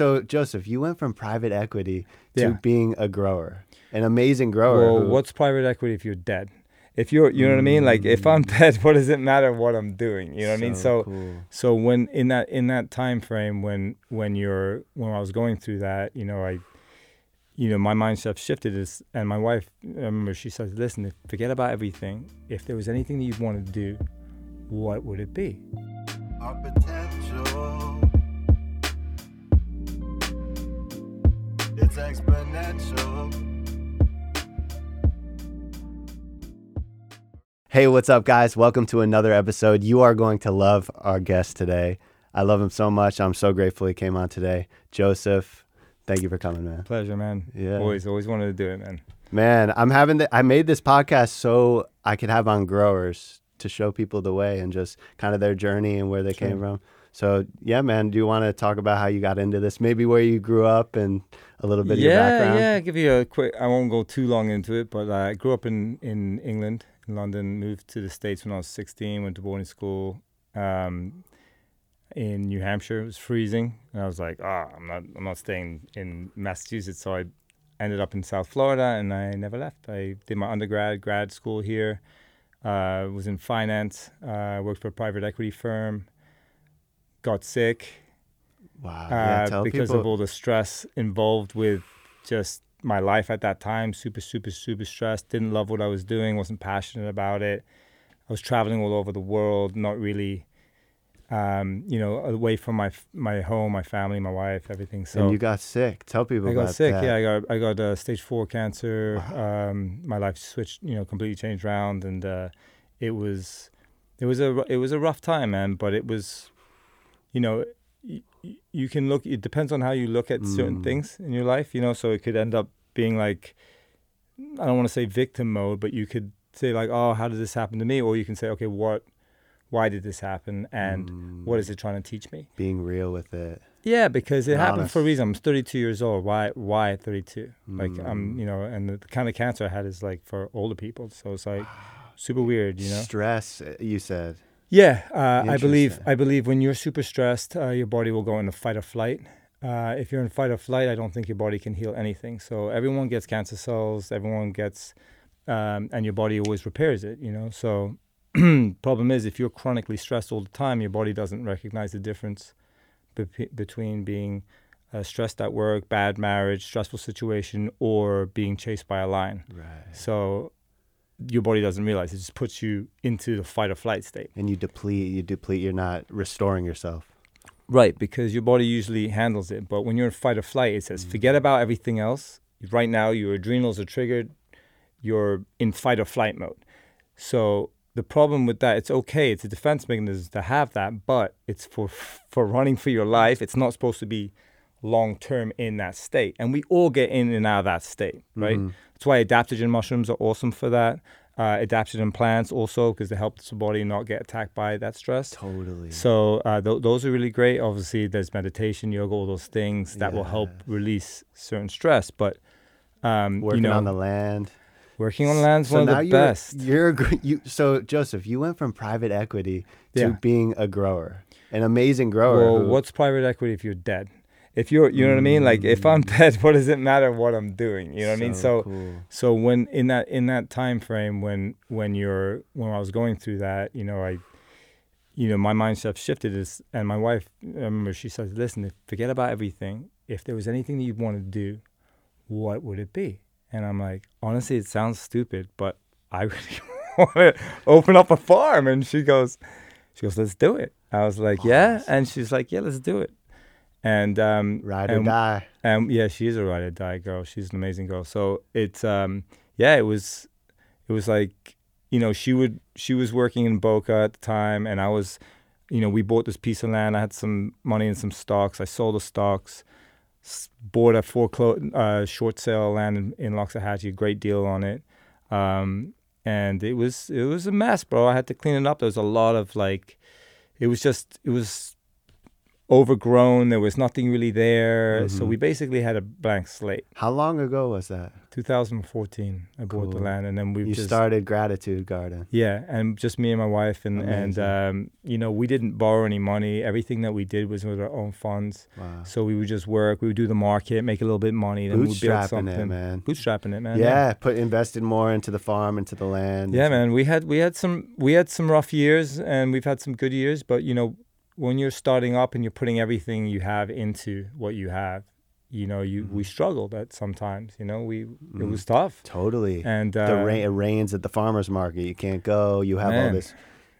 so Joseph, you went from private equity to Yeah. being a grower, an amazing grower. Well, who- what's private equity if you're dead? If you're, you know what I mean? Like if I'm mm. dead, what does it matter what I'm doing? You know what I mean? So, cool. so when in that in that time frame when when you're when I was going through that, you know, I, you know, my mindset shifted. Is and my wife, I remember she says, "Listen, forget about everything. If there was anything that you wanted to do, what would it be?" It's exponential. Hey, what's up, guys? Welcome to another episode. You are going to love our guest today. I love him so much. I'm so grateful he came on today. Joseph, thank you for coming, man. Pleasure, man. Yeah. Always, always wanted to do it, man. Man, I'm having the, I made this podcast so I could have on growers to show people the way and just kind of their journey and where they came from. So, yeah, man, do you want to talk about how you got into this? Maybe where you grew up and a little bit of your background? yeah. Yeah. Give you a quick. I won't go too long into it, but I grew up in in England, in London. Moved to the states when I was 16. Went to boarding school um, in New Hampshire. It was freezing, and I was like, ah, I'm not, I'm not staying in Massachusetts. So I ended up in South Florida, and I never left. I did my undergrad, grad school here. Uh, was in finance. Uh, worked for a private equity firm. Got sick Wow. Yeah, uh, tell because people. of all the stress involved with just my life at that time. Super, super, super stressed. Didn't love what I was doing. Wasn't passionate about it. I was traveling all over the world. Not really, um, you know, away from my my home, my family, my wife, everything. So and you got sick. Tell people I got sick. that. Yeah, I got I got uh, stage four cancer. Um, my life switched, you know, completely changed around, and uh, it was it was a it was a rough time, man. But it was, you know, y- you can look. It depends on how you look at certain Mm. things in your life, you know. So it could end up being like, I don't want to say victim mode, but you could say like, oh, how did this happen to me? Or you can say, okay, what, why did this happen, and what Mm, is it trying to teach me? being real with it. Yeah, because it And happened for a reason. I'm 32 years old. Why? Why at 32? Like I'm, Mm. you know, and the, the kind of cancer I had is like for older people. So it's like super weird, you know. Stress, uh, you said. Yeah, uh, I believe I believe when you're super stressed, uh, your body will go into fight or flight. Uh, if you're in fight or flight, I don't think your body can heal anything. So everyone gets cancer cells. Everyone gets, um, and your body always repairs it. You know. So problem is, if you're chronically stressed all the time, your body doesn't recognize the difference be- between being uh, stressed at work, bad marriage, stressful situation, or being chased by a lion. Right. So your body doesn't realize it just puts you into the fight or flight state. And you deplete, you deplete, you're not restoring yourself. Right, because your body usually handles it. But when you're in fight or flight, it says mm. forget about everything else. Right now, your adrenals are triggered. You're in fight or flight mode. So the problem with that, it's okay. It's a defense mechanism to have that, but it's for for running for your life. It's not supposed to be long term in that state. And we all get in and out of that state, right? Mhm. That's why adaptogen mushrooms are awesome for that. Uh, adaptogen plants also because they help the body not get attacked by that stress. Totally. So uh, th- those are really great. Obviously, there's meditation, yoga, all those things that will help release certain stress. But um, Working you know, on the land. working on land's so one of the you're, best. You're you. So Joseph, you went from private equity to Yeah. being a grower, an amazing grower. Well, who- what's private equity if you're dead? If you're, you know what I mean. Like if I'm mm. dead, what does it matter what I'm doing? You know what I mean. So cool. so when in that in that time frame when when you're when I was going through that, you know, I you know, my mindset shifted is and my wife I remember she says, Listen, if, forget about everything. If there was anything that you wanted to do, what would it be? And I'm like, honestly, it sounds stupid, but I really want to open up a farm. And she goes, she goes, let's do it. I was like, yeah. And she's like, yeah, let's do it. And um, ride or die. and yeah, she is a ride or die girl. She's an amazing girl. So it's um, yeah, it was, it was like, you know, she would she was working in Boca at the time, and I was, you know, we bought this piece of land. I had some money and some stocks. I sold the stocks, bought a foreclosed uh, short sale land in, in Loxahatchee, a great deal on it. Um, and it was it was a mess, bro. I had to clean it up. There was a lot of like, it was just it was overgrown. There was nothing really there. So Mhm. we basically had a blank slate. How long ago was that? 2014, I bought the land, and then we you just started Gratitude Garden. yeah, and just me and my wife, and and um, you know we didn't borrow any money. Everything that we did was with our own funds. Wow. So we would just work. We would do the market, make a little bit of money, then we'd build Bootstrapping something. it, man. Bootstrapping it, man. yeah, put invested more into the farm, into the land. Yeah, man. We had we had some we had some rough years, and we've had some good years. But you know, when you're starting up and you're putting everything you have into what you have, you know, you we struggled at sometimes. You know, we it Mhm. was tough. Totally. And uh, the rain, it rains at the farmers market. You can't go. You have all this.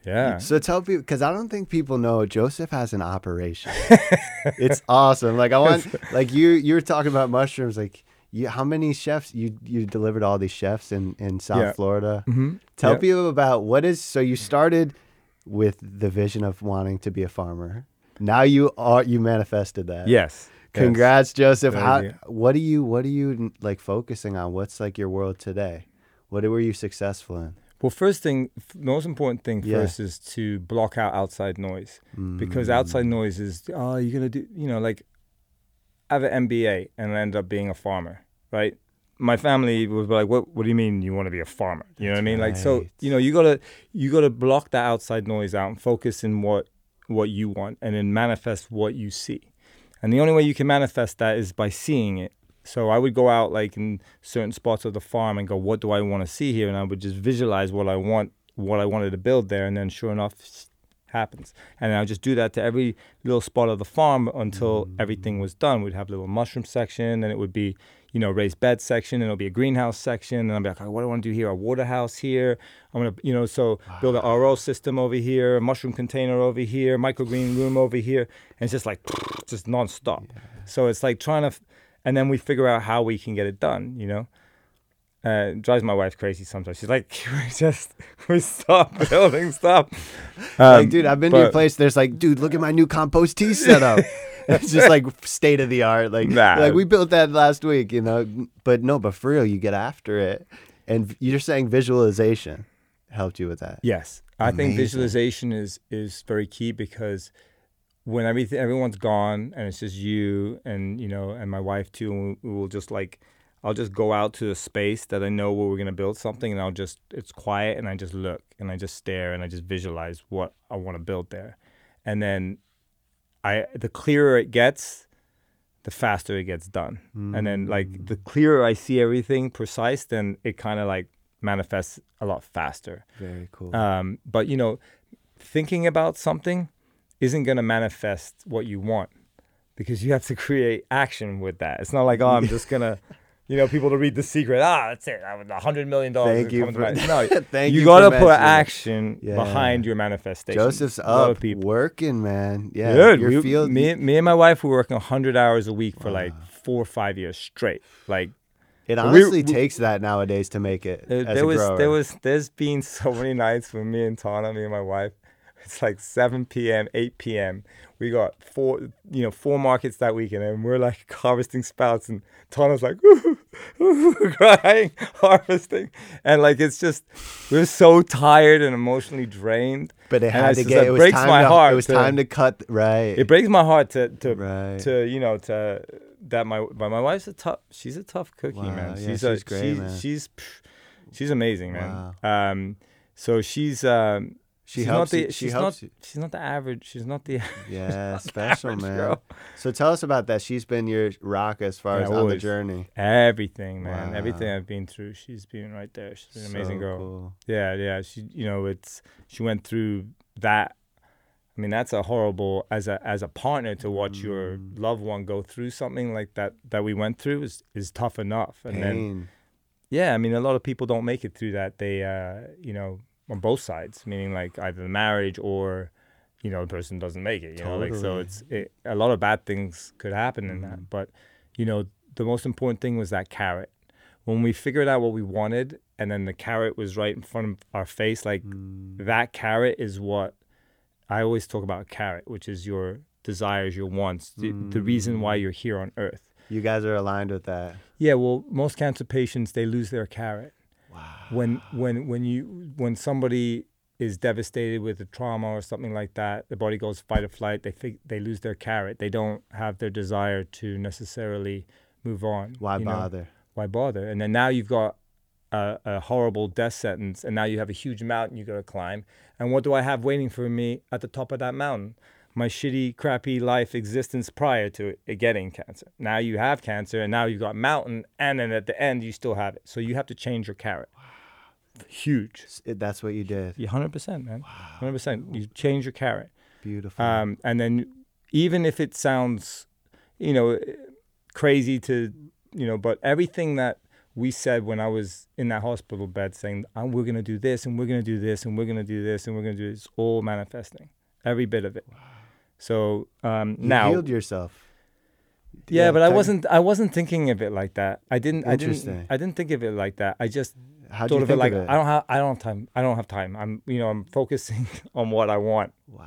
yeah, So tell people because I don't think people know Joseph has an operation. it's awesome. Like I want, like you, you were talking about mushrooms. Like you, how many chefs you you delivered all these chefs in in South Yeah. Florida? hmm Tell Yeah. people about what is. So you started with the vision of wanting to be a farmer. Now you are you manifested that. Yes. yes. Congrats, Joseph. How, what do you what are you like focusing on? What's like your world today? What were you successful in? Well, first thing, most important thing Yeah. first is to block out outside noise because Mm. outside noise is oh you're gonna do you know like I have an MBA and I end up being a farmer, right? My family was like, "What? What do you mean you want to be a farmer?" You know what I mean? Like, so you know, you gotta you gotta block that outside noise out and focus in what what you want, and then manifest what you see. And the only way you can manifest that is by seeing it. So I would go out like in certain spots of the farm and go, "What do I want to see here?" And I would just visualize what I want, what I wanted to build there, and then sure enough, happens. And I'll just do that to every little spot of the farm until mm. everything was done. We'd have a little mushroom section, and it would be, you know, raised bed section, and it'll be a greenhouse section. And I'll be like, oh, what do I want to do here? A water house here. I'm gonna, you know, so build an RO system over here, a mushroom container over here, microgreen room over here, and it's just like, just nonstop. So it's like trying to, f- and then we figure out how we can get it done. You know. Uh, drives my wife crazy sometimes. She's like, we just we stop building stuff. like, Um, dude, I've been to your place. There's like, dude, look at my new compost tea setup. it's just like state of the art. Like, Nah. like we built that last week, you know. But no, but for real, you get after it, and you're saying visualization helped you with that. Yes, I think visualization is is very key because when everything everyone's gone and it's just you and you know and my wife too, and we, we will just like I'll just go out to a space that I know where we're gonna build something, and I'll just it's quiet and I just look and I just stare and I just visualize what I want to build there, and then I the clearer it gets. The faster it gets done, and then like the clearer I see everything precise, then it kind of like manifests a lot faster. Very cool. Um, but you know, thinking about something isn't going to manifest what you want because you have to create action with that. It's not like oh, I'm just gonna, you know, people to read the secret. Ah, that's it. A hundred million dollars. Thank you for- No, Thank you you gotta put action Yeah. behind your manifestation. Joseph's up, working, man. Yeah, Good. Your We, field. me, me and my wife were working 100 hours a week for like four or five years straight. Like it we- honestly we- takes that nowadays to make it. There, there was grower. there was there's been so many nights with me and Tana, me and my wife. It's like 7 p.m., 8 p.m. We got four, you know, four markets that weekend, and we're like harvesting spouts, and Tana's like crying, harvesting, and like it's just we're so tired and emotionally drained. But it had to just- get. it breaks time my to, heart It was to- time to cut. Right. It breaks my heart to to Right. to you know to that my but my wife's a tough. She's a tough cookie, Wow, man. yeah, She's a, she's great, she's, man. She's pff, she's amazing, man. Wow. Um, so she's um, She she's helps not you- she she's helps not you. she's not the average. She's not the Yeah, special average man. girl. So tell us about that. She's been your rock as far Yeah, as on the journey. everything, man. Everything I've been through, she's been right there. She's an So amazing girl. cool. Yeah, yeah. She, you know, it's she went through that. I mean, that's a horrible as a as a partner to watch your Mm. loved one go through something like that that we went through is is tough enough. And then yeah, I mean, a lot of people don't make it through that. They, uh, you know, on both sides, meaning like either the marriage or, you know, the person doesn't make it. You know, like so it's it, a lot of bad things could happen in that. But, you know, the most important thing was that carrot. When we figured out what we wanted, and then the carrot was right in front of our face, like Mm. that carrot is what I always talk about. Carrot, which is your desires, your wants, the, the reason why you're here on Earth. You guys are aligned with that. Yeah, well, most cancer patients they lose their carrot. Wow. When when when you when somebody is devastated with a trauma or something like that, the body goes fight or flight. They fig- they lose their carrot. They don't have their desire to necessarily move on. Why you know? bother? Why bother? And then now you've got a, a horrible death sentence, and now you have a huge mountain you got to climb. And what do I have waiting for me at the top of that mountain? My shitty, crappy life existence prior to it getting cancer. Now you have cancer, and now you've got mountain, and then at the end you still have it. So you have to change your carrot. Huge. It- That's what you did. Yeah, hundred percent, man. Hundred percent. You change your carrot, Beautiful. um, and then even if it sounds, you know, crazy to, you know, but everything that we said when I was in that hospital bed, saying oh, we're gonna do this and we're gonna do this and we're gonna do this and we're gonna do this, all manifesting, every bit of it. So um, you now, healed yourself. yeah, but I wasn't. I wasn't thinking of it like that. I didn't. I didn't. Interesting. I didn't think of it like that. I just How'd thought of it like of it? I don't have. I don't have time. I don't have time. I'm. You know. I'm focusing on what I want. wow.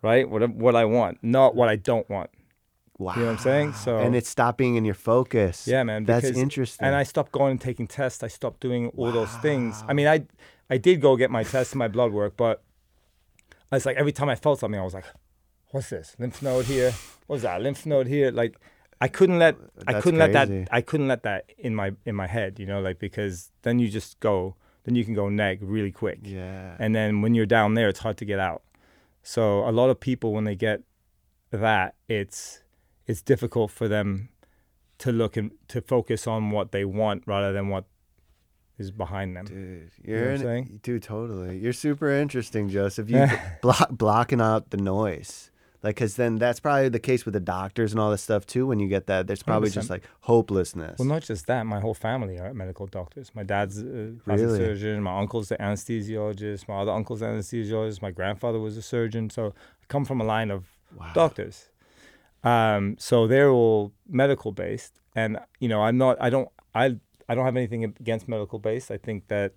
Right. What I- What I want, not what I don't want. Wow. You know what I'm saying? So and it's stopping in your focus. Yeah, man. That's interesting. And I stopped going and taking tests. I stopped doing all those things. I mean, I I did go get my tests and my blood work, but I was like every time I felt something, I was like, "What's this? Lymph node here? What's that? Lymph node here?" Like I couldn't let I couldn't let that I couldn't let that in my in my head, you know, like because then you just go, then you can go neg really quick. yeah. And then when you're down there, it's hard to get out. So a lot of people, when they get that, it's it's difficult for them to look and to focus on what they want rather than what is behind them. Dude, you're I'm in, saying? dude, totally. You're super interesting, Joseph. You block blocking out the noise, like, cause then that's probably the case with the doctors and all this stuff too. When you get that, there's probably just 100%. like hopelessness. Well, not just that. My whole family are medical doctors. My dad's a plastic Really? surgeon. My uncle's the anesthesiologist. My other uncle's an anesthesiologist. My grandfather was a surgeon. So I come from a line of wow. doctors. Um, so they're all medical based, and you know, I'm not. I don't. I. I don't have anything against medical based. I think that,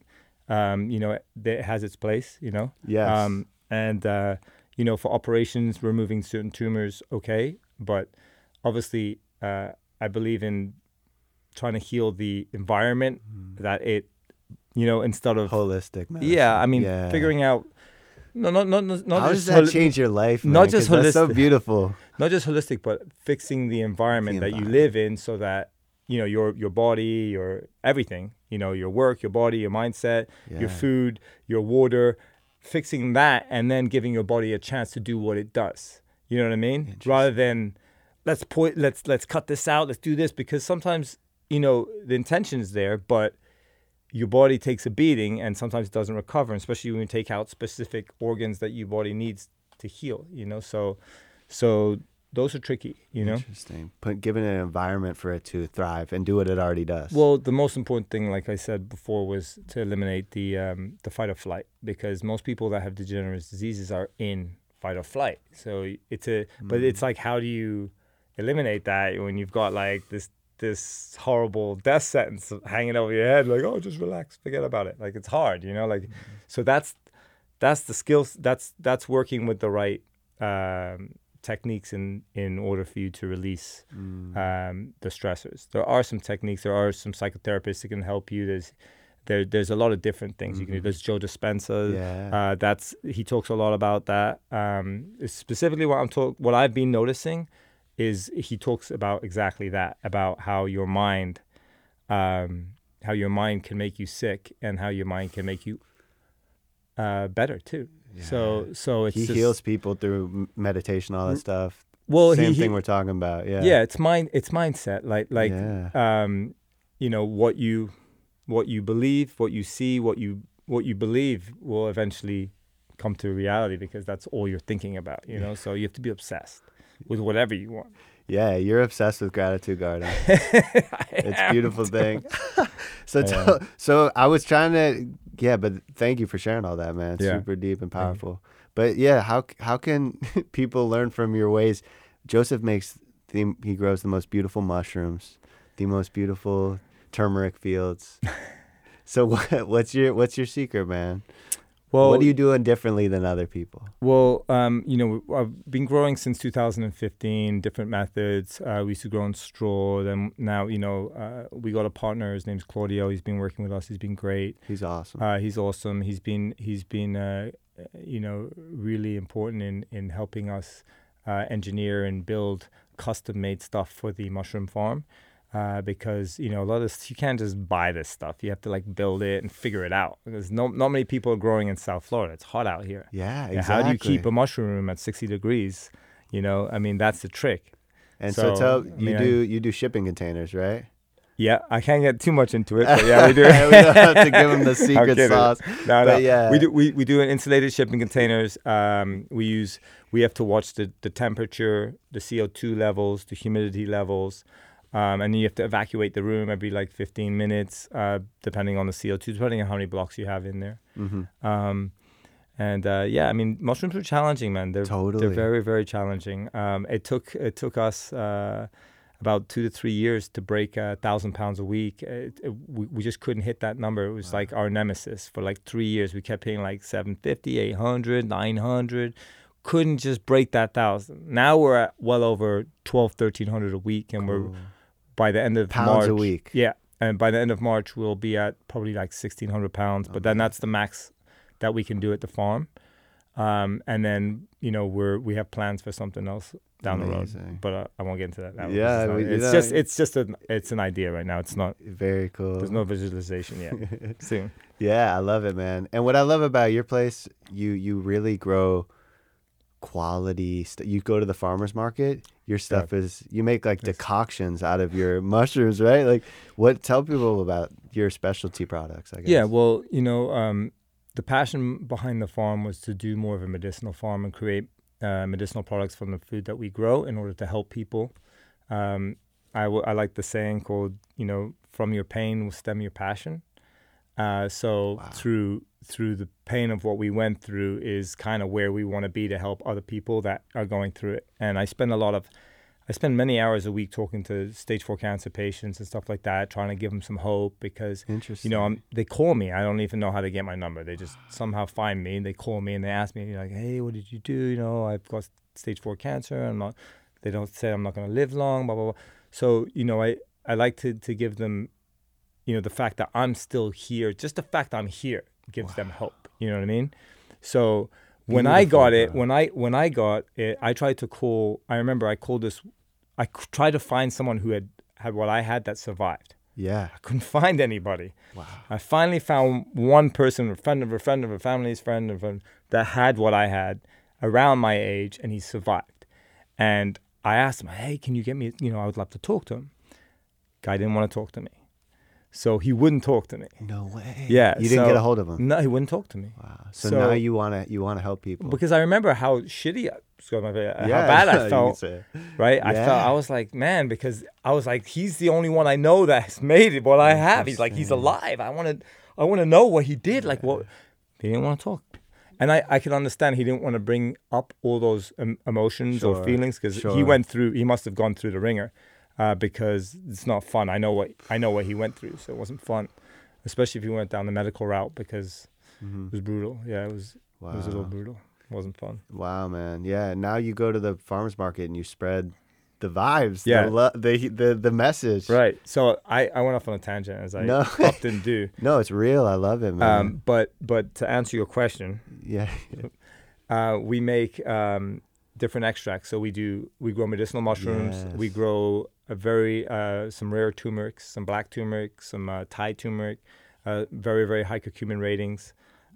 um, you know, it, it has its place. You know. Yes. Um, and uh, you know, for operations, removing certain tumors, okay. But obviously, uh, I believe in trying to heal the environment that it, you know, instead of Holistic. Medicine. yeah. I mean, Yeah. figuring out. No, not not not not How just does that holi- change your life? not man? just 'Cause That's so beautiful. not just holistic, but fixing the environment that you live in, so that you know your your body, your everything, you know, your work, your body, your mindset, Yeah. your food, your water, fixing that, and then giving your body a chance to do what it does. You know what I mean? Rather than let's point, let's let's cut this out, let's do this, because sometimes you know the intention is there, but your body takes a beating and sometimes it doesn't recover, especially when you take out specific organs that your body needs to heal. You know, so so those are tricky. You know. Interesting. Put given an environment for it to thrive and do what it already does. Well, the most important thing, like I said before, was to eliminate the um, the fight or flight because most people that have degenerative diseases are in fight or flight. So it's a, but it's like how do you eliminate that when you've got like this this horrible death sentence hanging over your head? Like, oh, just relax, forget about it. Like it's hard, you know. Like, so that's that's the skills. That's that's working with the right um, techniques in in order for you to release um, the stressors. There are some techniques. There are some psychotherapists that can help you. There's there, there's a lot of different things you can do. There's Joe Dispenza. Yeah. Uh, that's he talks a lot about that. Um, specifically, what I'm talk, what I've been noticing is he talks about exactly that about how your mind, um, how your mind can make you sick and how your mind can make you uh, better too. So so it's he just, heals people through meditation, all that stuff. Well, Same he, he thing we're talking about. Yeah. yeah it's mind it's mindset like like Yeah. um you know what you what you believe what you see what you what you believe will eventually come to reality because that's all you're thinking about you know so you have to be obsessed with whatever you want Yeah, you're obsessed with gratitude garden. it's a beautiful thing. so, I tell, so I was trying to, yeah, but thank you for sharing all that, man. It's Yeah. super deep and powerful. But yeah, how how can people learn from your ways? Joseph makes the, he grows the most beautiful mushrooms, the most beautiful turmeric fields. so what what's your what's your secret, man? Well, what are you doing differently than other people? Well, um, you know, I've been growing since 2015, different methods. Uh, we used to grow in straw. Then now, you know, uh, we got a partner. His name's Claudio. He's been working with us. He's been great. He's awesome. Uh, he's awesome. He's been he's been uh, you know really important in in helping us uh, engineer and build custom made stuff for the mushroom farm. Uh, because you know a lot of this, you can't just buy this stuff. You have to like build it and figure it out. Because no, not many people are growing in South Florida. It's hot out here. yeah, exactly. How do you keep a mushroom room at 60 degrees? You know, I mean, that's the trick. And so, so, tell I you mean, I- do you do shipping containers, right? Yeah, I can't get too much into it, but yeah, we do. we don't have to give them the secret sauce. No, But no. yeah. we do. We, we do in insulated shipping containers. Um, we use. We have to watch the the temperature, the CO two levels, the humidity levels, um, and then you have to evacuate the room every like 15 minutes, uh, depending on the CO two, depending on how many blocks you have in there. hmm Um, and uh, yeah, I mean, mushrooms are challenging, man. They're Totally. they're very very challenging. Um, it took it took us uh, about two to three years to break a thousand pounds a week. It, it, we, we just couldn't hit that number. It was like our nemesis for like three years. We kept hitting like 750, 800, 900. Couldn't just break that thousand. Now we're at well over 12, 1300 a week, and we're Cool. By the end of Pounds March. a week. Yeah, and by the end of March, we'll be at probably like sixteen hundred pounds. But then that's the max that we can do at the farm. Um, and then you know we're we have plans for something else down the road, but uh, I won't get into that. now. Yeah, it's, not- we- it's know- just it's just an it's an idea right now. It's not Very cool. there's no visualization yet. Soon. Yeah, I love it, man. And what I love about your place, you you really grow quality. St- you go to the farmers market. Your stuff is you make like decoctions out of your mushrooms, right? Like, what? Tell people about your specialty products. I guess. Yeah, well, you know, um, the passion behind the farm was to do more of a medicinal farm and create uh, medicinal products from the food that we grow in order to help people. Um, I, w- I like the saying called, you know, from your pain will stem your passion. Uh, so Wow. through through the pain of what we went through is kind of where we want to be to help other people that are going through it. And I spend a lot of I spend many hours a week talking to stage four cancer patients and stuff like that, trying to give them some hope because interesting. you know, I'm, they call me. I don't even know how they get my number. They just somehow find me and they call me and they ask me like, "Hey, what did you do? You know, I've got stage four cancer. I'm not. They don't say I'm not going to live long. Blah blah blah. So you know, I I like to to give them, you know, the fact that I'm still here. Just the fact I'm here gives them hope. You know what I mean? So when I Beautiful, got it, bro. when I when I got it, I tried to call. I remember I called this. I c- tried to find someone who had had what I had that survived. yeah. I couldn't find anybody. Wow. I finally found one person, a friend of a friend of a family's friend of a, that had what I had around my age, and he survived. And I asked him, "Hey, can you get me? You know, I would love to talk to him." Guy didn't want to talk to me, so he wouldn't talk to me. No way. Yeah, You didn't so- get a hold of him. No, he wouldn't talk to me Wow. So, So- now you wanna you wanna help people. because I remember how shitty, I- excuse my bad, how bad I felt. right? I felt I was like, man, because I was like, he's the only one I know that's made it. What I have, he's like, he's alive. I want to, I want to know what he did. Like what he didn't want to talk, and I, I can understand he didn't want to bring up all those um, emotions Sure, or feelings because sure. he went through. He must have gone through the ringer, uh, because it's not fun. I know what I know what he went through, so it wasn't fun, especially if he went down the medical route because Mhm. it was brutal. Yeah, it was. Wow. It was a little brutal. It wasn't fun. Wow, man. Yeah. Now you go to the farmers market and you spread the vibes. Yeah. The lo- the, the the message. Right. So I, I went off on a tangent as I No. often do. No, it's real. I love it, man. Um, but but to answer your question, yeah. uh, we make um, different extracts. So we do we grow medicinal mushrooms. We grow a very uh, some rare turmeric, some black turmeric, some uh, Thai turmeric, uh, very very high curcumin ratings.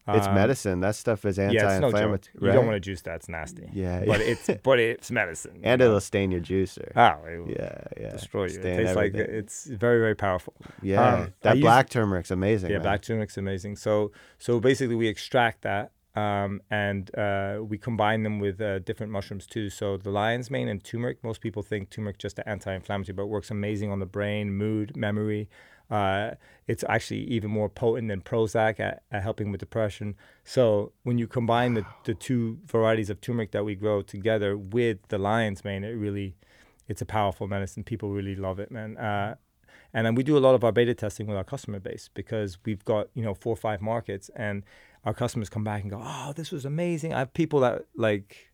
It's Um, medicine. That stuff is Yeah, no anti-inflammatory. You don't want to juice that; it's nasty. Yeah. but it's but it's medicine. and know? it'll stain your juicer. oh, it will yeah, yeah. destroy you. It Stain tastes like it's very very powerful. Yeah. um, I that use- black turmeric's amazing. Yeah, man. black turmeric's amazing. So so basically we extract that um, and uh, we combine them with uh, different mushrooms too. So the lion's mane and turmeric. Most people think turmeric just an anti-inflammatory, but it works amazing on the brain, mood, memory. Uh, it's actually even more potent than Prozac at, at helping with depression. So when you combine the, the two varieties of turmeric that we grow together with the lion's mane, it really it's a powerful medicine. People really love it, man. Uh, and then we do a lot of our beta testing with our customer base because we've got you know four or five markets, and our customers come back and go, "Oh, this was amazing." I have people that like.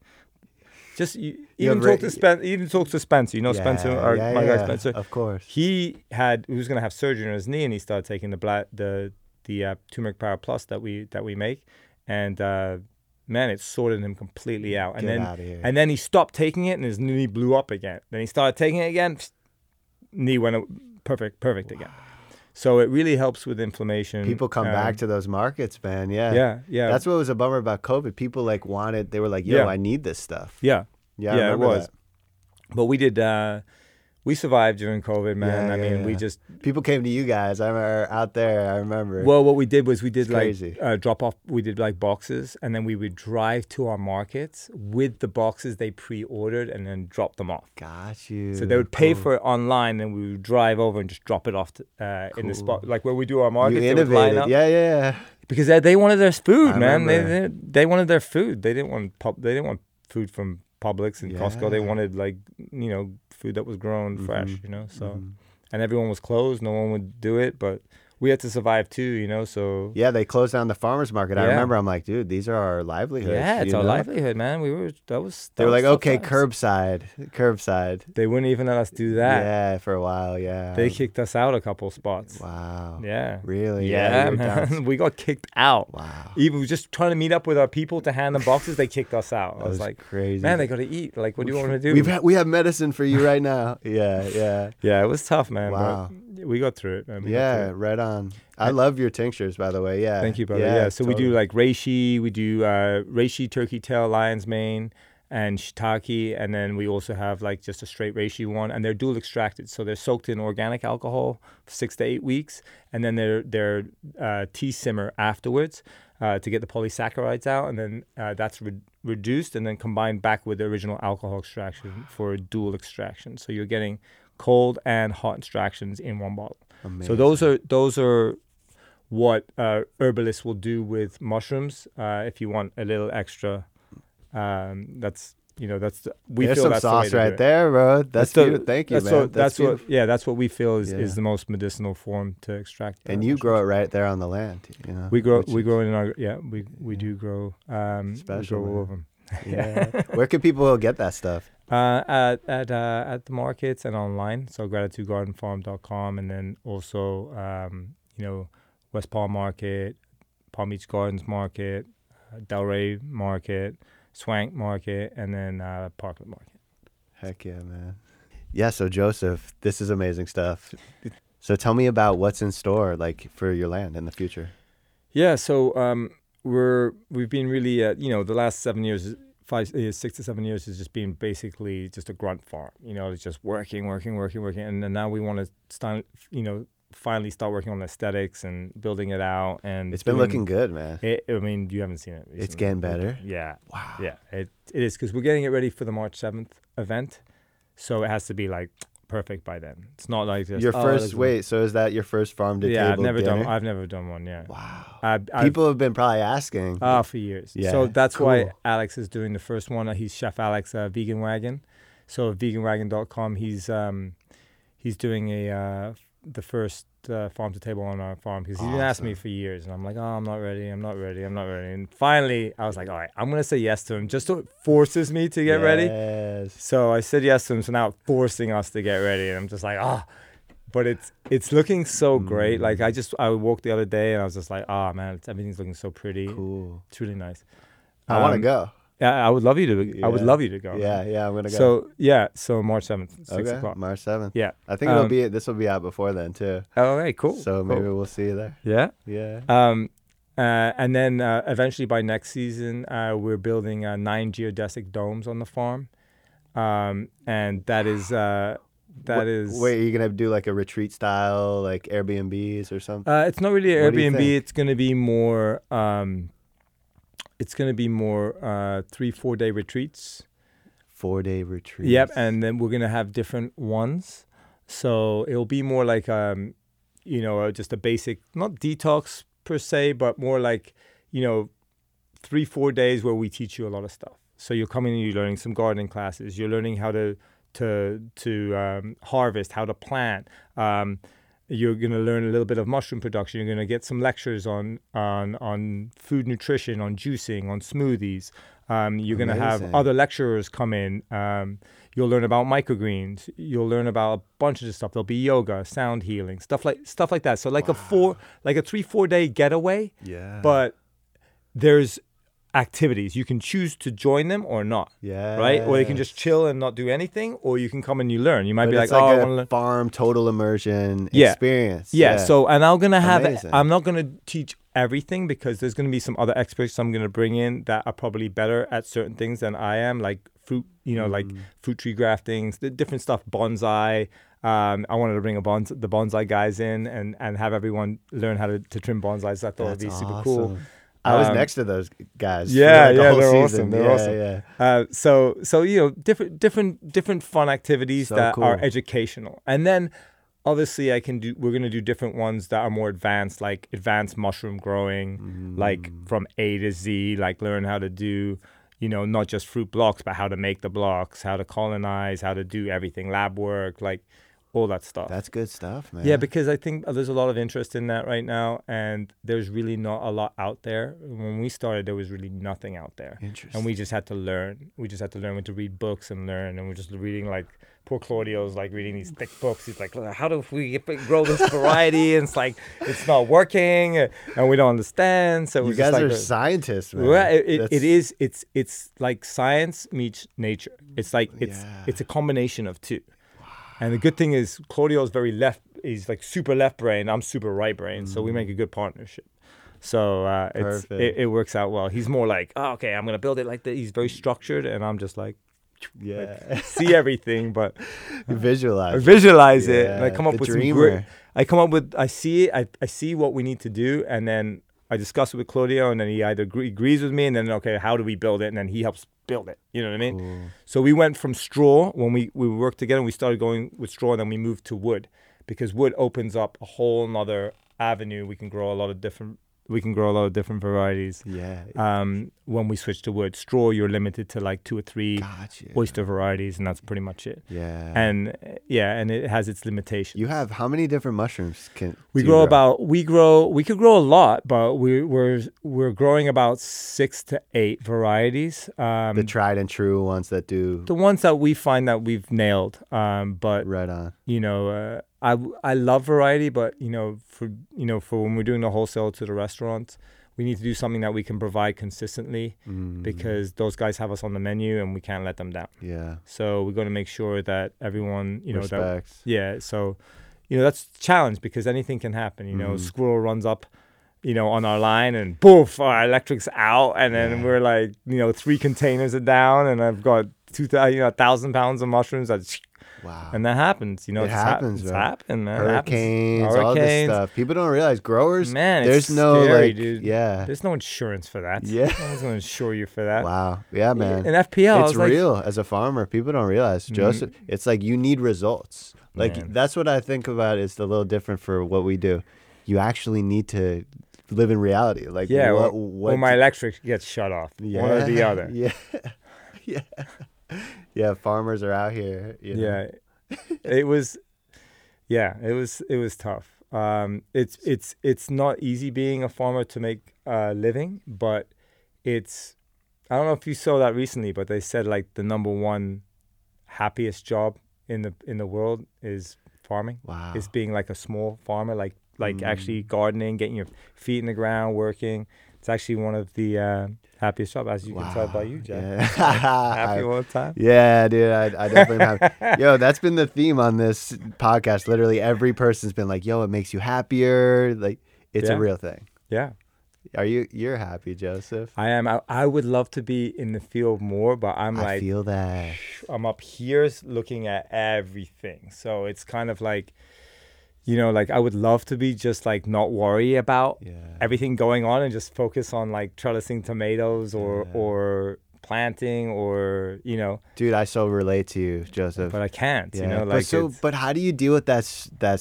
Just you, even talk to Spen- even talk to Spencer. You know Spencer, Yeah, our, yeah, my yeah, guy Spencer Of course. he had he was gonna have surgery on his knee and he started taking the black the the uh, turmeric power plus that we that we make and uh man it sorted him completely out and Get then here. and then he stopped taking it and his knee blew up again then he started taking it again knee went perfect perfect again so it really helps with inflammation People come Um, back to those markets, man. Yeah. yeah yeah That's what was a bummer about COVID. People like wanted. They were like, "Yo, Yeah. I need this stuff." yeah Yeah, I Yeah, it was. that. but we did uh we survived during covid man Yeah, i yeah, mean we just People came to you guys. I remember out there. I remember. Well, what we did was we did It's like uh, drop off. We did like boxes, and then we would drive to our markets with the boxes they pre-ordered, and then drop them off. got you. So they would pay Cool. for it online, and we would drive over and just drop it off to, uh, in the spot, like where we do our markets. You they would line innovated. up Yeah, yeah. because they, they wanted their food, I man. They, they they wanted their food. They didn't want pub. They didn't want food from Publix and Costco. They wanted like you know food that was grown fresh. Mhm, You know, so mhm. and everyone was closed. No one would do it, but we had to survive too. You know, so Yeah, they closed down the farmers market. I remember. I'm like, dude, these are our livelihoods. Yeah, it's our know? livelihood, man. We were that was. They were was like, okay, times. curbside, curbside. They wouldn't even let us do that. Yeah, for a while. Yeah. They kicked us out a couple spots. Wow. Yeah. Really? Yeah, you were man. we got kicked out. Wow. Even just trying to meet up with our people to hand them boxes, they kicked us out. I That was was like, crazy. man, they got to eat. Like, what do you want me to do? We've ha- we have medicine for you right now. Yeah, yeah, yeah, it was tough, man. Wow. But we got through it. We got yeah. through it. Right on. I love your tinctures, by the way. Yeah. Thank you, brother. Yeah. so we do like reishi, we do uh, reishi turkey tail, lion's mane, and shiitake, and then we also have like just a straight reishi one, and they're dual extracted, so they're soaked in organic alcohol for six to eight weeks, and then they're they're uh, tea simmer afterwards uh, to get the polysaccharides out, and then uh, that's re- reduced and then combined back with the original alcohol extraction for a dual extraction. So you're getting cold and hot extractions in one bottle. So those are those are what uh, herbalists will do with mushrooms. Uh, if you want a little extra, um, that's you know that's the, we There's feel some that's sauce do right there, bro. That's, the- beautiful. Thank you, that's man. What, that's what yeah, that's what we feel is, Yeah. is the most medicinal form to extract. uh, And you mushrooms. grow it right there on the land. You know. We grow we is- grow it in our yeah we we Yeah. do grow um, Special, grow all of them. Yeah. Where can people get that stuff? Uh, at at uh, at the markets and online. So gratitudegardenfarm.com, and then also um, you know West Palm Market, Palm Beach Gardens Market, uh, Delray Market, Swank Market, and then uh, Parkland Market. Heck yeah, man. Yeah, so Joseph, this is amazing stuff. So tell me about what's in store like for your land in the future. Yeah, so um, we're we've been really uh, you know the last seven years, five, uh, six to seven years has just been basically just a grunt farm. You know, it's just working, working, working, working, and then now we want to start, you know, finally start working on aesthetics and building it out. And It's been doing- looking good, man. It, I mean, you haven't seen it. It's getting better. Yeah, Wow. yeah, it it is because we're getting it ready for the March seventh event, so it has to be like perfect by then. It's not like just, Your oh, first wait, so is that your first farm to Yeah, I've never dinner? done. I've never done one. Yeah. wow. I've, People have been probably asking. Ah, for years. Yeah, So that's why. Alex is doing the first one. He's Chef Alex uh, Vegan Wagon. So veganwagon.com. He's um, he's doing a uh, the first uh, farm to table on our farm because he's been asking me for years, and I'm like, oh, I'm not ready. I'm not ready. I'm not ready. And finally, I was like, all right, I'm gonna say yes to him. Just so it forces me to get ready. Yes. So I said yes to him. So now it's forcing us to get ready, and I'm just like, ah. But it's it's looking so great. Like I just I walked the other day, and I was just like, ah, man, it's, everything's looking so pretty. Cool. It's really nice. I want to Um, go. Yeah, I would love you to. I would love you to go. Yeah, yeah, I'm gonna go. So yeah, so March seventh, six okay, o'clock. March seventh. Yeah. I think it'll Um, be this will be out before then too. Oh, okay, cool. So cool. maybe we'll see you there. Yeah. Yeah. Um, uh, and then uh, eventually by next season, uh, we're building uh, nine geodesic domes on the farm, um, and that is uh, that Wha- is. Wait, are you gonna do like a retreat style, like Airbnbs or something? Uh, it's not really an What do you Airbnb. It's going to be more. Um, it's going to be more uh, three, four day retreats. Four day retreats. Yep, and then we're gonna have different ones. So it'll be more like um, you know, uh, just a basic, not detox per se, but more like, you know, three four days where we teach you a lot of stuff. So you're coming and you're learning some gardening classes. You're learning how to to to um, harvest, how to plant. Um, you're going to learn a little bit of mushroom production. You're going to get some lectures on on on food nutrition, on juicing, on smoothies. Um, you're going to have other lecturers come in. Um, you'll learn about microgreens. You'll learn about a bunch of stuff. There'll be yoga, sound healing, stuff like stuff like that. So like a four, like a three four day getaway, Yeah. but there's activities. You can choose to join them or not. yeah. Right? Or you can just chill and not do anything, or you can come and you learn. You might But be like, it's oh, I like want to a learn. farm total immersion Yeah. experience. Yeah, So, and I'm gonna have. Amazing. I'm not gonna teach everything because there's gonna be some other experts I'm gonna bring in that are probably better at certain things than I am, like fruit. You know, like Mm. fruit tree graftings, the different stuff, bonsai. Um, I wanted to bring bons- the bonsai guys in and, and have everyone learn how to, to trim bonsais. I thought That's it'd be super cool. I was Um, next to those guys. Yeah, the yeah, they're season. awesome. They're yeah, awesome. Yeah. Uh, so so you know different different different fun activities So that are educational, and then obviously I can do. We're gonna do different ones that are more advanced, like advanced mushroom growing, like Mm. from A to Z, like learn how to do. You know, not just fruit blocks, but how to make the blocks, how to colonize, how to do everything, lab work, like all that stuff. That's good stuff, man. Yeah, because I think there's a lot of interest in that right now, and there's really not a lot out there. When we started, there was really nothing out there, Interesting. and we just had to learn. We just had to learn when to read books and learn, and we're just reading like poor Claudio's like reading these thick books. He's like, "How do we grow this variety?" and it's like it's not working, and we don't understand. So you guys like are a- scientists, man. well, it, it, it is. It's it's like science meets nature. It's like it's Yeah. it's a combination of two. And the good thing is Claudio is very left. He's like super left brain. I'm super right brain. So we make a good partnership. So uh, it's it, it works out well. He's more like, oh, okay, I'm gonna build it like that. He's very structured, and I'm just like Yeah. see everything, but I Visualize. visualize it and I come up the with some dreamer. great. I come up with I see it. I, I see what we need to do, and then I discuss it with Claudio, and then he either agree, agrees with me, and then okay, how do we build it? And then he helps build it. You know what I mean? Cool. So we went from straw when we we worked together. and We started going with straw, and then we moved to wood because wood opens up a whole nother avenue. We can grow a lot of different. We can grow a lot of different varieties. Yeah. Um, when we switch to wood, straw you're limited to like two or three Gotcha. oyster varieties, and that's pretty much it. Yeah. And yeah, and it has its limitations. you have how many different mushrooms can We you grow about we grow we could grow a lot, but we, we're we're growing about six to eight varieties. Um, the tried and true ones that do the ones that we find that we've nailed. Um, but right on. you know, uh, I I love variety, but you know, for you know, for when we're doing the wholesale to the restaurants, we need to do something that we can provide consistently Mm, because those guys have us on the menu and we can't let them down. yeah, So we're going to make sure that everyone, you know, that respect. yeah, so you know that's a challenge because anything can happen. You know, Mhm. squirrel runs up, you know, on our line and poof, our electric's out, and then Yeah. we're like, you know, three containers are down, and I've got two thousand, you know, a thousand pounds of mushrooms. That's, wow. and that happens. You know, It happens, It's happened, man. Happens. Hurricanes, all this stuff. People don't realize growers. Man, it's there's no scary, like, dude. yeah, There's no insurance for that. Yeah. no one's going to insure you for that. wow, yeah, man. In FPL, it's was like, real as a farmer. People don't realize. Mm-hmm. Joseph. It's like you need results. Like Man. that's what I think about. It's a little different for what we do. You actually need to live in reality. Like yeah, what, or, what or my electric gets shut off. yeah, One or the other. Yeah, yeah, yeah. Farmers are out here. You know? yeah it was yeah it was it was tough um it's it's it's not easy being a farmer to make a living but it's i don't know if you saw that recently but they said like the number one happiest job in the in the world is farming Wow. is being like a small farmer like like Mm. actually gardening getting your feet in the ground working it's actually one of the uh, happiest jobs as you can tell by you jack Yeah. happy all the time Yeah, dude, I, I definitely have. Yo, that's been the theme on this podcast. Literally, every person's been like, "Yo, it makes you happier." Like, it's Yeah. a real thing. yeah Are you? You're happy, Joseph? I am. I, I would love to be in the field more, but I'm I like, feel that. I'm up here looking at everything. So it's kind of like, you know, like I would love to be just like not worry about Yeah. everything going on and just focus on like trellising tomatoes or Yeah. or planting or you know. Dude, I so relate to you, Joseph. But I can't. yeah. You know, but like so, but how do you deal with that? That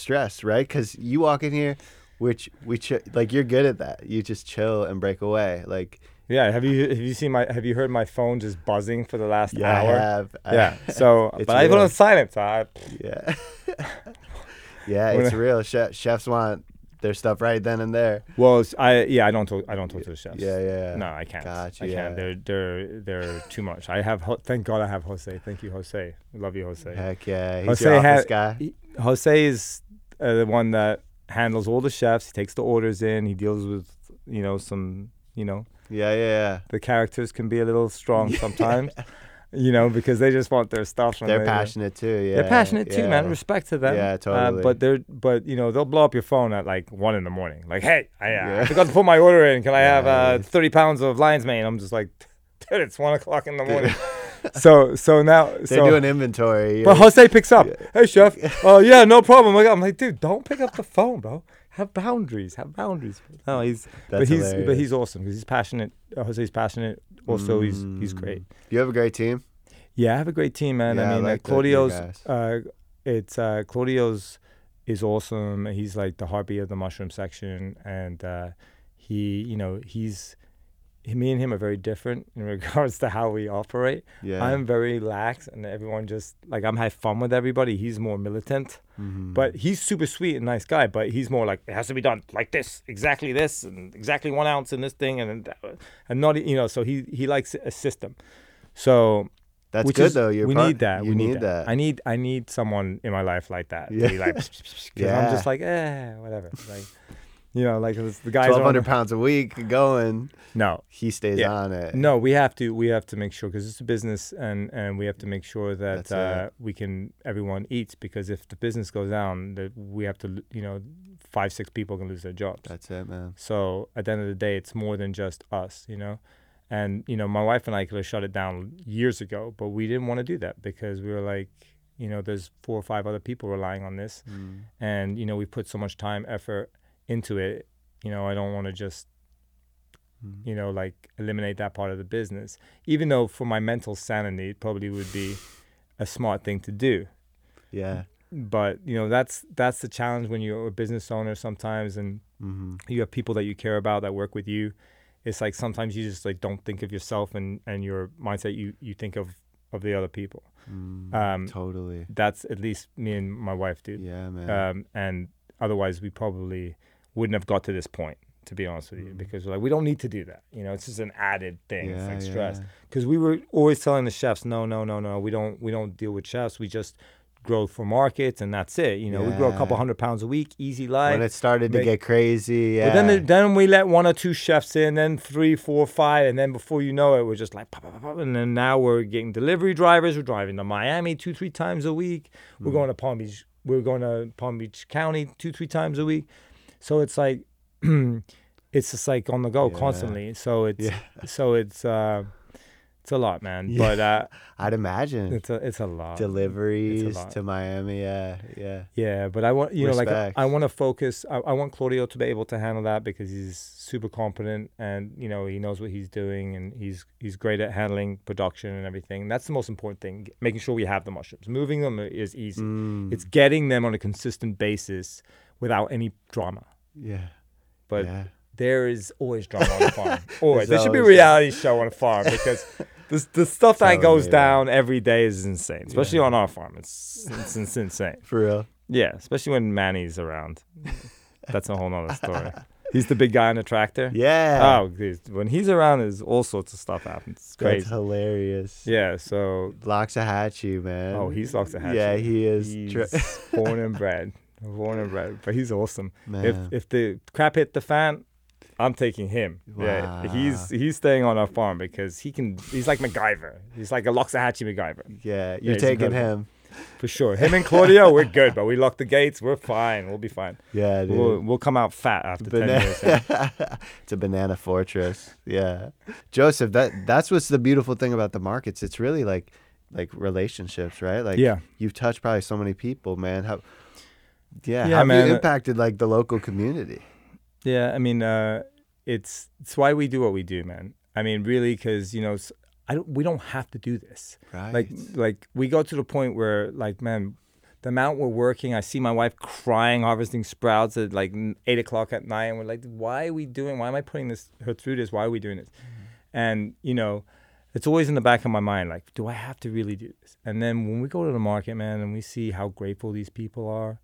stress, right? Because you walk in here, which we ch- like, you're good at that. You just chill and break away. Like, yeah. Have you have you seen my have you heard my phone just buzzing for the last yeah, I hour? have. I- Yeah. So, but I put on silent. So I, yeah. Yeah, it's real. Chef, chefs want their stuff right then and there. Well, I yeah, I don't talk. I don't talk to the chefs. Yeah, yeah. No, I can't. Gotcha, I can't. yeah. They're they're they're too much. I have. Thank God I have Jose. Thank you, Jose. Love you, Jose. Heck yeah. He's Jose your office had- guy. He- Jose is uh, the one that handles all the chefs. He takes the orders in. He deals with you know some you know Yeah, Yeah, yeah, the characters can be a little strong sometimes. You know because they just want their stuff. They're they- passionate too. Yeah. They're passionate too, man. Respect to them. Yeah, Uh, totally. but they're, but you know, they'll blow up your phone at like one in the morning. Like, hey, I, uh, Yeah. I forgot to put my order in. Can I have uh, thirty pounds of lion's mane? I'm just like, dude, it's one o'clock in the morning. so, so now, They're so. doing inventory. but Jose picks up. Hey, chef. Oh yeah, no problem. I'm like, dude, don't pick up the phone, bro. Have boundaries. Have boundaries. No, he's but That's he's but he's awesome because he's passionate. Jose's passionate. Also, he's he's great. You have a great team. Yeah, I have a great team, man. Yeah, I I mean, like uh, Claudio's, uh, it's uh, Claudio's is awesome. He's like the heartbeat of the mushroom section, and uh, he, you know, he's he, me and him are very different in regards to how we operate. Yeah. I'm very lax, and everyone just like I'm have fun with everybody. He's more militant, Mhm. but he's super sweet and nice guy. But he's more like it has to be done like this, exactly this, and exactly one ounce in this thing, and and not you know. So he he likes a system. So That's which good is- though. You're we part- need that. You we need, need that. I need I need someone in my life like that. Yeah. To be like, Yeah. I'm just like, eh, whatever. Like, you know, like the guys. Twelve hundred pounds a week going. No, He stays Yeah. on it. no, we have to we have to make sure because it's a business and and we have to make sure that uh, we can everyone eats because if the business goes down, that we have to you know five six people can lose their jobs. That's it, man. So at the end of the day, it's more than just us, you know. And you know, my wife and I could have shut it down years ago, but we didn't want to do that because we were like, you know, there's four or five other people relying on this, Mm. and you know, we put so much time, effort into it. You know, I don't want to just, Mm. you know, like eliminate that part of the business. Even though for my mental sanity, it probably would be a smart thing to do Yeah. but you know that's that's the challenge when you're a business owner sometimes and hmm you have people that you care about that work with you it's like sometimes you just like don't think of yourself and and your mindset you you think of of the other people Mm. Um, totally. that's at least me and my wife do Yeah, man. um and otherwise we probably wouldn't have got to this point to be honest with you Mm. because we're like we don't need to do that you know it's just an added thing it's like stress yeah. because we were always telling the chefs no no no no we don't we don't deal with chefs we just grow for markets and that's it you know we grow a couple hundred pounds a week easy life when it started to get crazy, yeah. but then, the, then we let one or two chefs in, then three, four, five, and then before you know it, we're just like, pop, pop, pop, and then now we're getting delivery drivers. We're driving to Miami two, three times a week. We're Hmm. going to Palm Beach. We're going to Palm Beach County two, three times a week. So it's like, it's just like on the go Yeah. constantly. So it's, Yeah. so it's, uh, it's a lot, man. Yeah. But uh, I'd imagine it's a, it's a lot. deliveries lot. to Miami. Yeah, yeah. Yeah, but I want you know like Respect. I want to focus. I, I want Claudio to be able to handle that because he's super competent and you know he knows what he's doing and he's he's great at handling production and everything. That's the most important thing. Making sure we have the mushrooms. Moving them is easy. Mm, It's getting them on a consistent basis without any drama. yeah, But yeah. there is always drama on the farm. Always. There should be a reality show on a farm because the the stuff that goes yeah. down every day is insane. Especially Yeah. on our farm. It's it's, it's insane. for real. Yeah, especially when Manny's around. That's a whole nother story. He's the big guy on the tractor. Yeah. Oh, geez. when he's around, there's all sorts of stuff happens. It's that's crazy. hilarious. Yeah. So, Loxahatchee, man. oh, he's Loxahatchee. Yeah, he is. He's born and bred. And bred. But he's awesome. man. If if the crap hit the fan, I'm taking him. Yeah, he's he's staying on our farm because he can. He's like MacGyver. He's like a Loxahatchee MacGyver yeah, you're he's taking him. for sure. Him and Claudio, we're good, but we lock the gates. We're fine. We'll be fine. Yeah, dude. We'll we'll come out fat after ten years. yeah. Banana. it's a banana fortress. Yeah, Joseph. That that's what's the beautiful thing about the markets. It's really like like relationships, right? Like Yeah. you've touched probably so many people, man. How yeah, Yeah, how have man. you impacted like the local community? Yeah, I mean, uh, it's it's why we do what we do, man. I mean, really, because you know, I don't. We don't have to do this. Right. Like, like we go to the point where, like, man, the amount we're working, I see my wife crying harvesting sprouts at like eight o'clock at night, and we're like, why are we doing? Why am I putting this her through this? Why are we doing this? And you know, it's always in the back of my mind, like, do I have to really do this? And then when we go to the market, man, and we see how grateful these people are,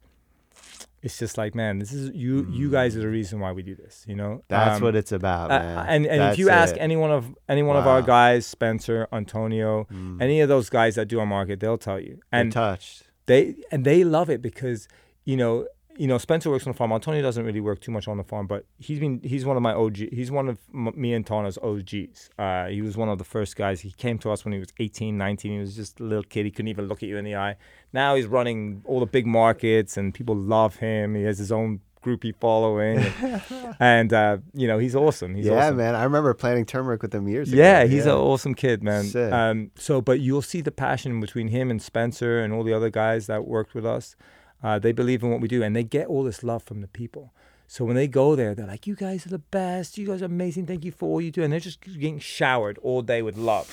it's just like, man, this is you. You guys are the reason why we do this. You know, That's Um, what it's about, uh, man. and and if you ask it. any one of any one of our guys, Spencer, Antonio, Mm. any of those guys that do our market, they'll tell you. They're And touched. they and they love it because you know you know Spencer works on the farm. Antonio doesn't really work too much on the farm, but he's been he's one of my OG. He's one of m- me and Tana's OGs. Uh, he was one of the first guys. He came to us when he was 18, 19. He was just a little kid. He couldn't even look at you in the eye. Now he's running all the big markets, and people love him. He has his own groupie following, and, and, uh, you know he's awesome. He's yeah, awesome. man. I remember planting turmeric with him years ago. Yeah, he's an awesome kid, man. Um, so, but you'll see the passion between him and Spencer and all the other guys that worked with us. Uh, they believe in what we do, and they get all this love from the people. So when they go there, they're like, "You guys are the best. You guys are amazing. Thank you for all you do." And they're just getting showered all day with love.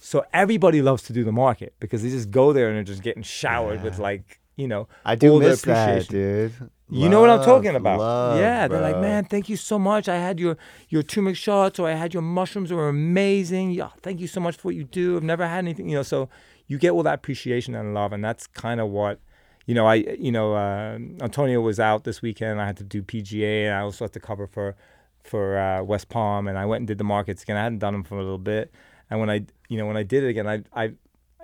So everybody loves to do the market because they just go there and they're just getting showered with like you know. I do all the miss that, appreciation. dude. You know what I'm talking about? love, yeah, they're like, man, thank you so much. I had your your turmeric shots, or I had your mushrooms, were amazing. Yeah, thank you so much for what you do. I've never had anything, you know. So you get all that appreciation and love, and that's kind of what, you know. I, you know, uh, Antonio was out this weekend. I had to do PGA, and I also had to cover for for uh, West Palm, and I went and did the markets again. I hadn't done them for a little bit, and when I, you know, when I did it again, I, I,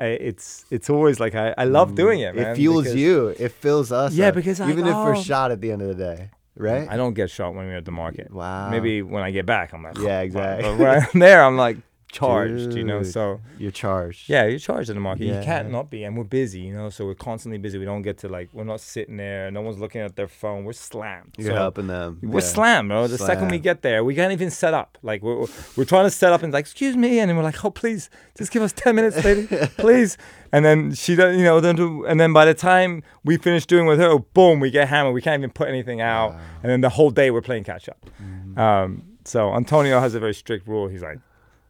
I it's it's always like I, I love doing it. Man, Mm. It fuels because- you. It fills us. Yeah, up, because even go- if we're shot at the end of the day, right? I don't get shot when we're at the market. Wow. Maybe when I get back, I'm like, Yeah, exactly. But when I'm there, I'm like charged, you know. So You're charged. yeah, you're charged in the market. You can't not be, and we're busy, you know. So we're constantly busy. We don't get to like, we're not sitting there. No one's looking at their phone. We're slammed. You're So helping them. We're yeah. slammed, bro. The second we get there, we can't even set up. Like we're we're trying to set up and like, excuse me, and then we're like, oh please, just give us ten minutes, lady, please. And then she doesn't, you know, then do, and then by the time we finish doing with her, boom, we get hammered. We can't even put anything out, Wow. and then the whole day we're playing catch up. Mm-hmm. Um, so Antonio has a very strict rule. He's like,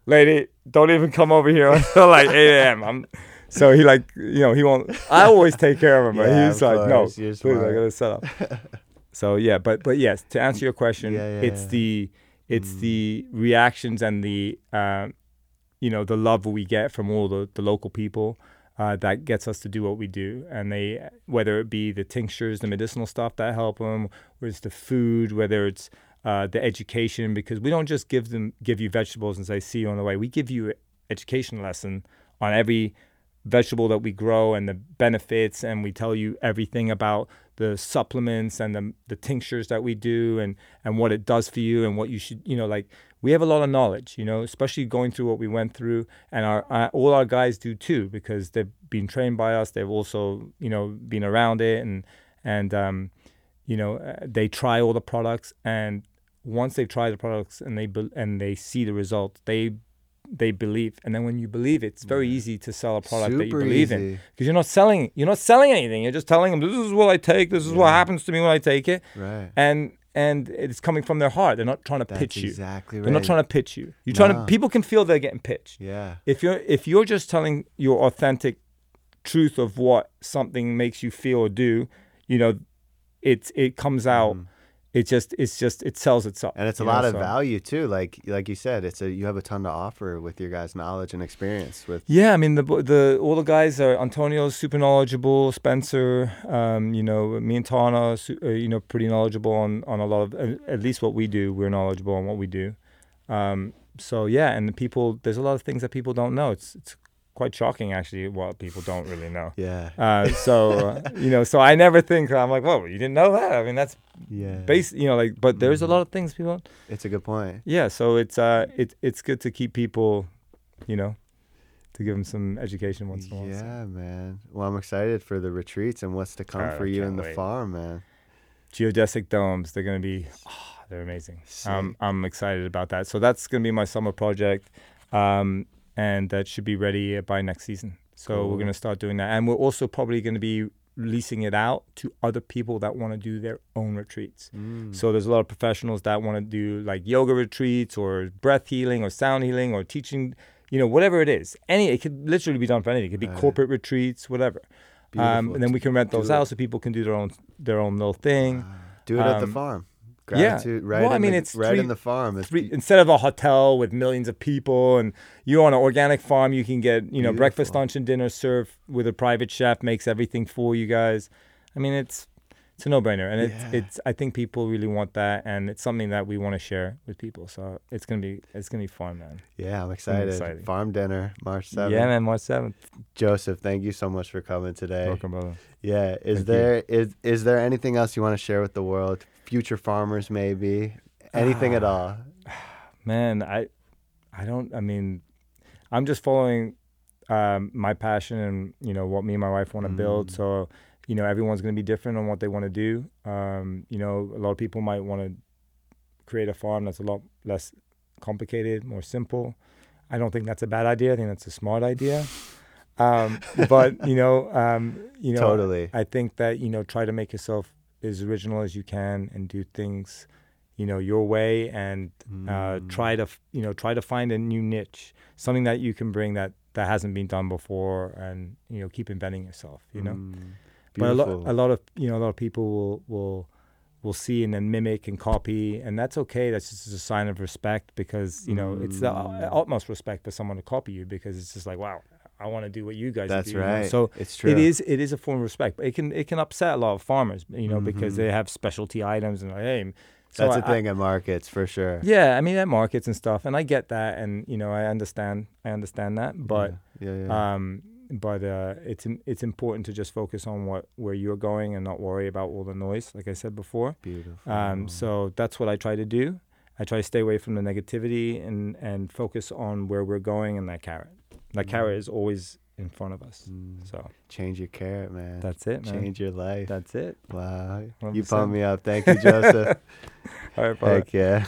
lady, don't even come over here until like 8 a.m. I'm, so he like, you know, he won't. I always take care of him, but Yeah, he's like, no, you're please, I gotta set up. so yeah, but but yes, to answer your question, Yeah, yeah, it's the it's Mm. the reactions and the um, you know the love we get from all the the local people. Uh, that gets us to do what we do, and they whether it be the tinctures, the medicinal stuff that help them, whether it's the food, whether it's uh, the education, because we don't just give them give you vegetables and say see you on the way. We give you education lesson on every vegetable that we grow and the benefits and we tell you everything about the supplements and the, the tinctures that we do and and what it does for you and what you should you know like we have a lot of knowledge you know especially going through what we went through and our all our guys do too because they've been trained by us they've also you know been around it and and um you know uh, they try all the products and once they try the products and they be- and they see the results they they believe. And then when you believe it's very easy to sell a product that you Super believe in. because you're not selling you're not selling anything. You're just telling them this is what i take this is what happens to me when i take it. Right. and and it's coming from their heart. They're not trying to That's pitch you. exactly right. they're not trying to pitch you. You're trying to people can feel they're getting pitched. Yeah. if you're if you're just telling your authentic truth of what something makes you feel or do you know it's it comes out Mhm. It just it's just it sells itself And it's a you know, lot of so- value too. Like like you said, it's a you have a ton to offer with your guys' knowledge and experience. With Yeah, I mean the the all the guys are Antonio's super knowledgeable, Spencer, um, you know, me and Tana, uh, you know, pretty knowledgeable on on a lot of uh, at least what we do. We're knowledgeable on what we do. Um, so yeah, and the people, there's a lot of things that people don't know. It's it's quite shocking actually what people don't really know. yeah, Uh, so uh, you know, so I never think I'm like, whoa, you didn't know that? I mean, that's yeah. base, you know, like, but there's a Mhm. lot of things people. It's a good point. Yeah, so it's uh, it it's good to keep people, you know, to give them some education once in a while. Yeah, man. Well, I'm excited for the retreats and what's to come I for you in the wait. farm, man. geodesic domes. They're gonna be, oh, they're amazing. I'm I'm excited about that. So that's gonna be my summer project, um, and that should be ready by next season. So Cool. we're gonna start doing that, and we're also probably gonna be leasing it out to other people that want to do their own retreats. Mm. So there's a lot of professionals that want to do like yoga retreats or breath healing or sound healing or teaching, you know, whatever it is. Any it could literally be done for anything. It could be Right. corporate retreats, whatever. Um, and then we can rent Do those it. out so people can do their own their own little thing. Do it at the um, farm. yeah. Right? Well, I mean, the, it's right three- in the farm. It's Three, instead of a hotel with millions of people and you're on an organic farm, you can get you know breakfast, lunch, and dinner served with a private chef makes everything for you guys. I mean, it's it's a no-brainer, and it's Yeah. it's. I think people really want that, and it's something that we want to share with people. So it's gonna be it's gonna be fun, man. Yeah, I'm excited. Farm dinner, March 7th. Yeah, man. March seventh. Joseph, thank you so much for coming today. Welcome, brother. Yeah, is Thank there is is there anything else you want to share with the world? Future farmers, maybe anything at all? Man, I, I don't. I mean, I'm just following um, my passion and you know what me and my wife want to build. Mm. So, you know, everyone's going to be different on what they want to do. Um, you know, a lot of people might want to create a farm that's a lot less complicated, more simple. I don't think that's a bad idea. I think that's a smart idea. Um, but you know, um, you know, Totally. I think that you know, try to make yourself as original as you can and do things, you know, your way, and uh, Mm. try to you know try to find a new niche, something that you can bring that that hasn't been done before, and you know, keep inventing yourself. You know, Mm. but a lot a lot of you know a lot of people will will will see and then mimic and copy, and that's okay. That's just a sign of respect because you know it's the Mm. utmost respect for someone to copy you because it's just like wow. I want to do what you guys That's do. you know? right. So it's true. it is it is a form of respect, but it can it can upset a lot of farmers, you know, because Mhm. they have specialty items and like, hey, so That's I- the thing at markets for sure. yeah, I mean at markets and stuff, and I get that, and you know I understand I understand that, but yeah, yeah, yeah. um, but uh, it's it's important to just focus on what where you're going and not worry about all the noise, like I said before. beautiful. Um, so that's what I try to do. I try to stay away from the negativity and and focus on where we're going and that carrot. That carrot is always in front of us. Mm. So change your carrot, man. that's it, man. Change your life. That's it. wow, 100%. you pumped me up. Thank you, Joseph. All right, brother. Heck yeah.